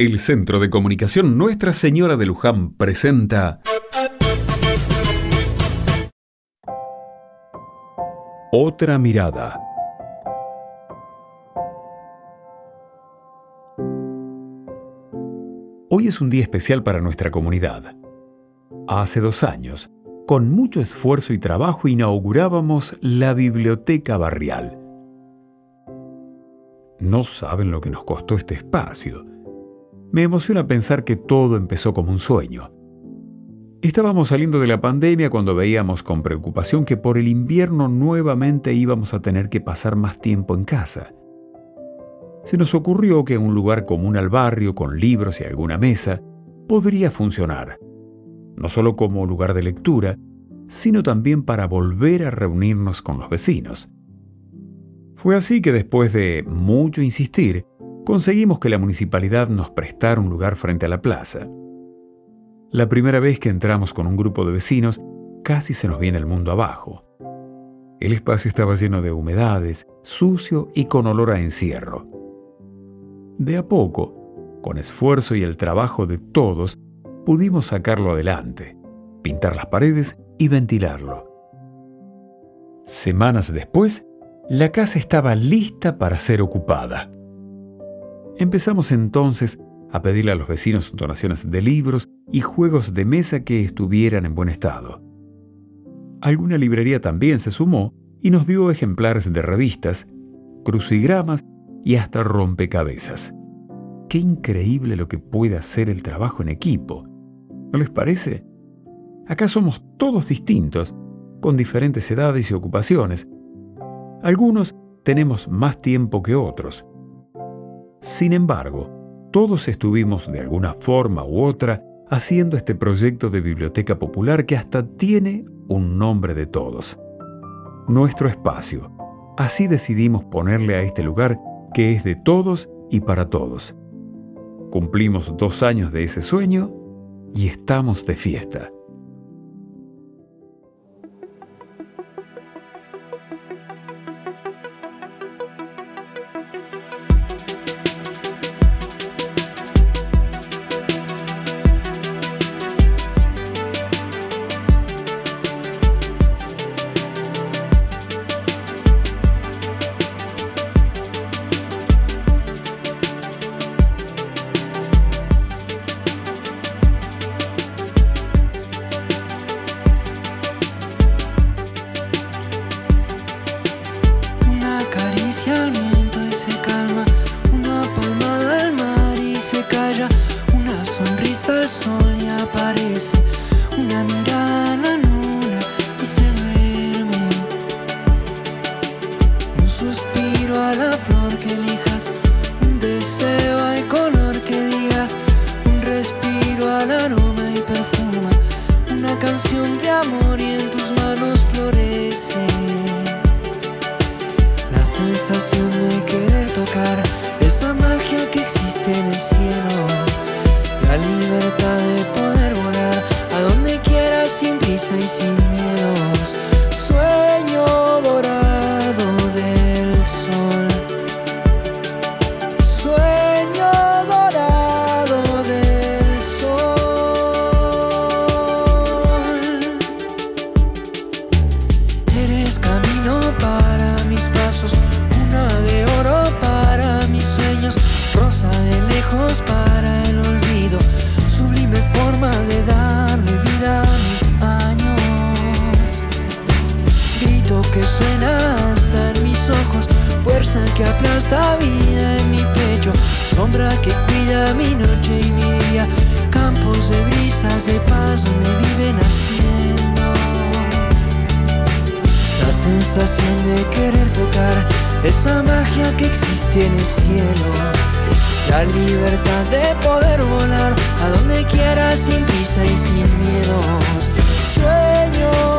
El Centro de Comunicación Nuestra Señora de Luján presenta Otra mirada. Hoy es un día especial para nuestra comunidad. Hace dos años, con mucho esfuerzo y trabajo, inaugurábamos la Biblioteca Barrial. No saben lo que nos costó este espacio me emociona pensar que todo empezó como un sueño. Estábamos saliendo de la pandemia cuando veíamos con preocupación que por el invierno nuevamente íbamos a tener que pasar más tiempo en casa. Se nos ocurrió que un lugar común al barrio, con libros y alguna mesa, podría funcionar, no solo como lugar de lectura, sino también para volver a reunirnos con los vecinos. Fue así que después de mucho insistir, conseguimos que la municipalidad nos prestara un lugar frente a la plaza. La primera vez que entramos con un grupo de vecinos, casi se nos viene el mundo abajo. El espacio estaba lleno de humedades, sucio y con olor a encierro. De a poco, con esfuerzo y el trabajo de todos, pudimos sacarlo adelante, pintar las paredes y ventilarlo. Semanas después, la casa estaba lista para ser ocupada. Empezamos entonces a pedirle a los vecinos donaciones de libros y juegos de mesa que estuvieran en buen estado. Alguna librería también se sumó y nos dio ejemplares de revistas, crucigramas y hasta rompecabezas. Qué increíble lo que puede hacer el trabajo en equipo. ¿No les parece? Acá somos todos distintos, con diferentes edades y ocupaciones. Algunos tenemos más tiempo que otros sin embargo, todos estuvimos de alguna forma u otra haciendo este proyecto de biblioteca popular que hasta tiene un nombre de todos. Nuestro espacio. Así decidimos ponerle a este lugar que es de todos y para todos. Cumplimos dos años de ese sueño y estamos de fiesta. Canción de amor y en tus manos florece. La sensación de querer tocar esa magia que existe en el cielo la libertad de poder volar a donde quieras sin prisa y sin miedos. Sueño Eres camino para mis pasos, una de oro para mis sueños, rosa de lejos para el olvido forma de darle vida a mis años. Grito que suena hasta en mis ojos, fuerza que aplasta vida en mi pecho, sombra que cuida mi noche y mi día, campos de brisas de paz donde viven haciendo. Sensación de querer tocar esa magia que existe en el cielo la libertad de poder volar a donde quiera sin prisa y sin miedos. Sueño